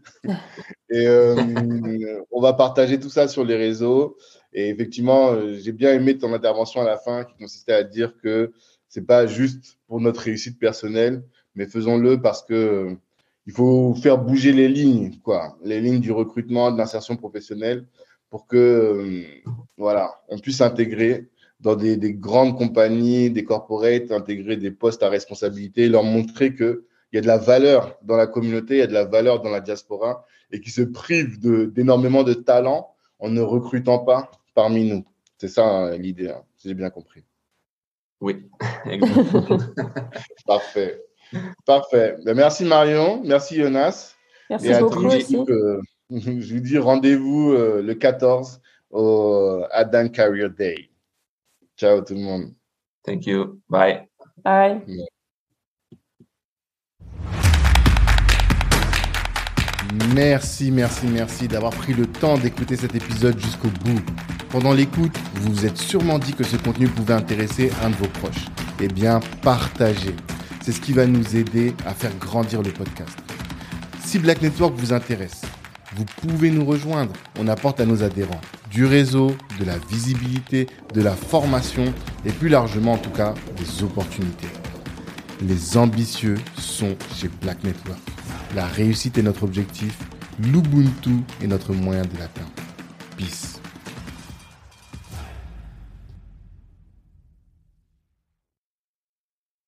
Et euh, on va partager tout ça sur les réseaux. Et effectivement, euh, j'ai bien aimé ton intervention à la fin qui consistait à dire que c'est pas juste pour notre réussite personnelle, mais faisons-le parce que euh, il faut faire bouger les lignes, quoi, les lignes du recrutement, de l'insertion professionnelle, pour que euh, voilà, on puisse intégrer dans des, des, grandes compagnies, des corporates, intégrer des postes à responsabilité, leur montrer que il y a de la valeur dans la communauté, il y a de la valeur dans la diaspora et qui se privent d'énormément de, de talent en ne recrutant pas parmi nous. C'est ça hein, l'idée, hein, si j'ai bien compris. Oui, Parfait. Parfait. Ben, merci Marion, merci Jonas. Merci beaucoup aussi. je vous dis rendez-vous euh, le 14 au Adam Career Day. Ciao tout le monde. Thank you. Bye. Bye. Merci, merci, merci d'avoir pris le temps d'écouter cet épisode jusqu'au bout. Pendant l'écoute, vous vous êtes sûrement dit que ce contenu pouvait intéresser un de vos proches. Eh bien, partagez. C'est ce qui va nous aider à faire grandir le podcast. Si Black Network vous intéresse, vous pouvez nous rejoindre. On apporte à nos adhérents du réseau, de la visibilité, de la formation et plus largement en tout cas des opportunités. Les ambitieux sont chez Black Network. La réussite est notre objectif, l'Ubuntu est notre moyen de l'atteindre. Peace.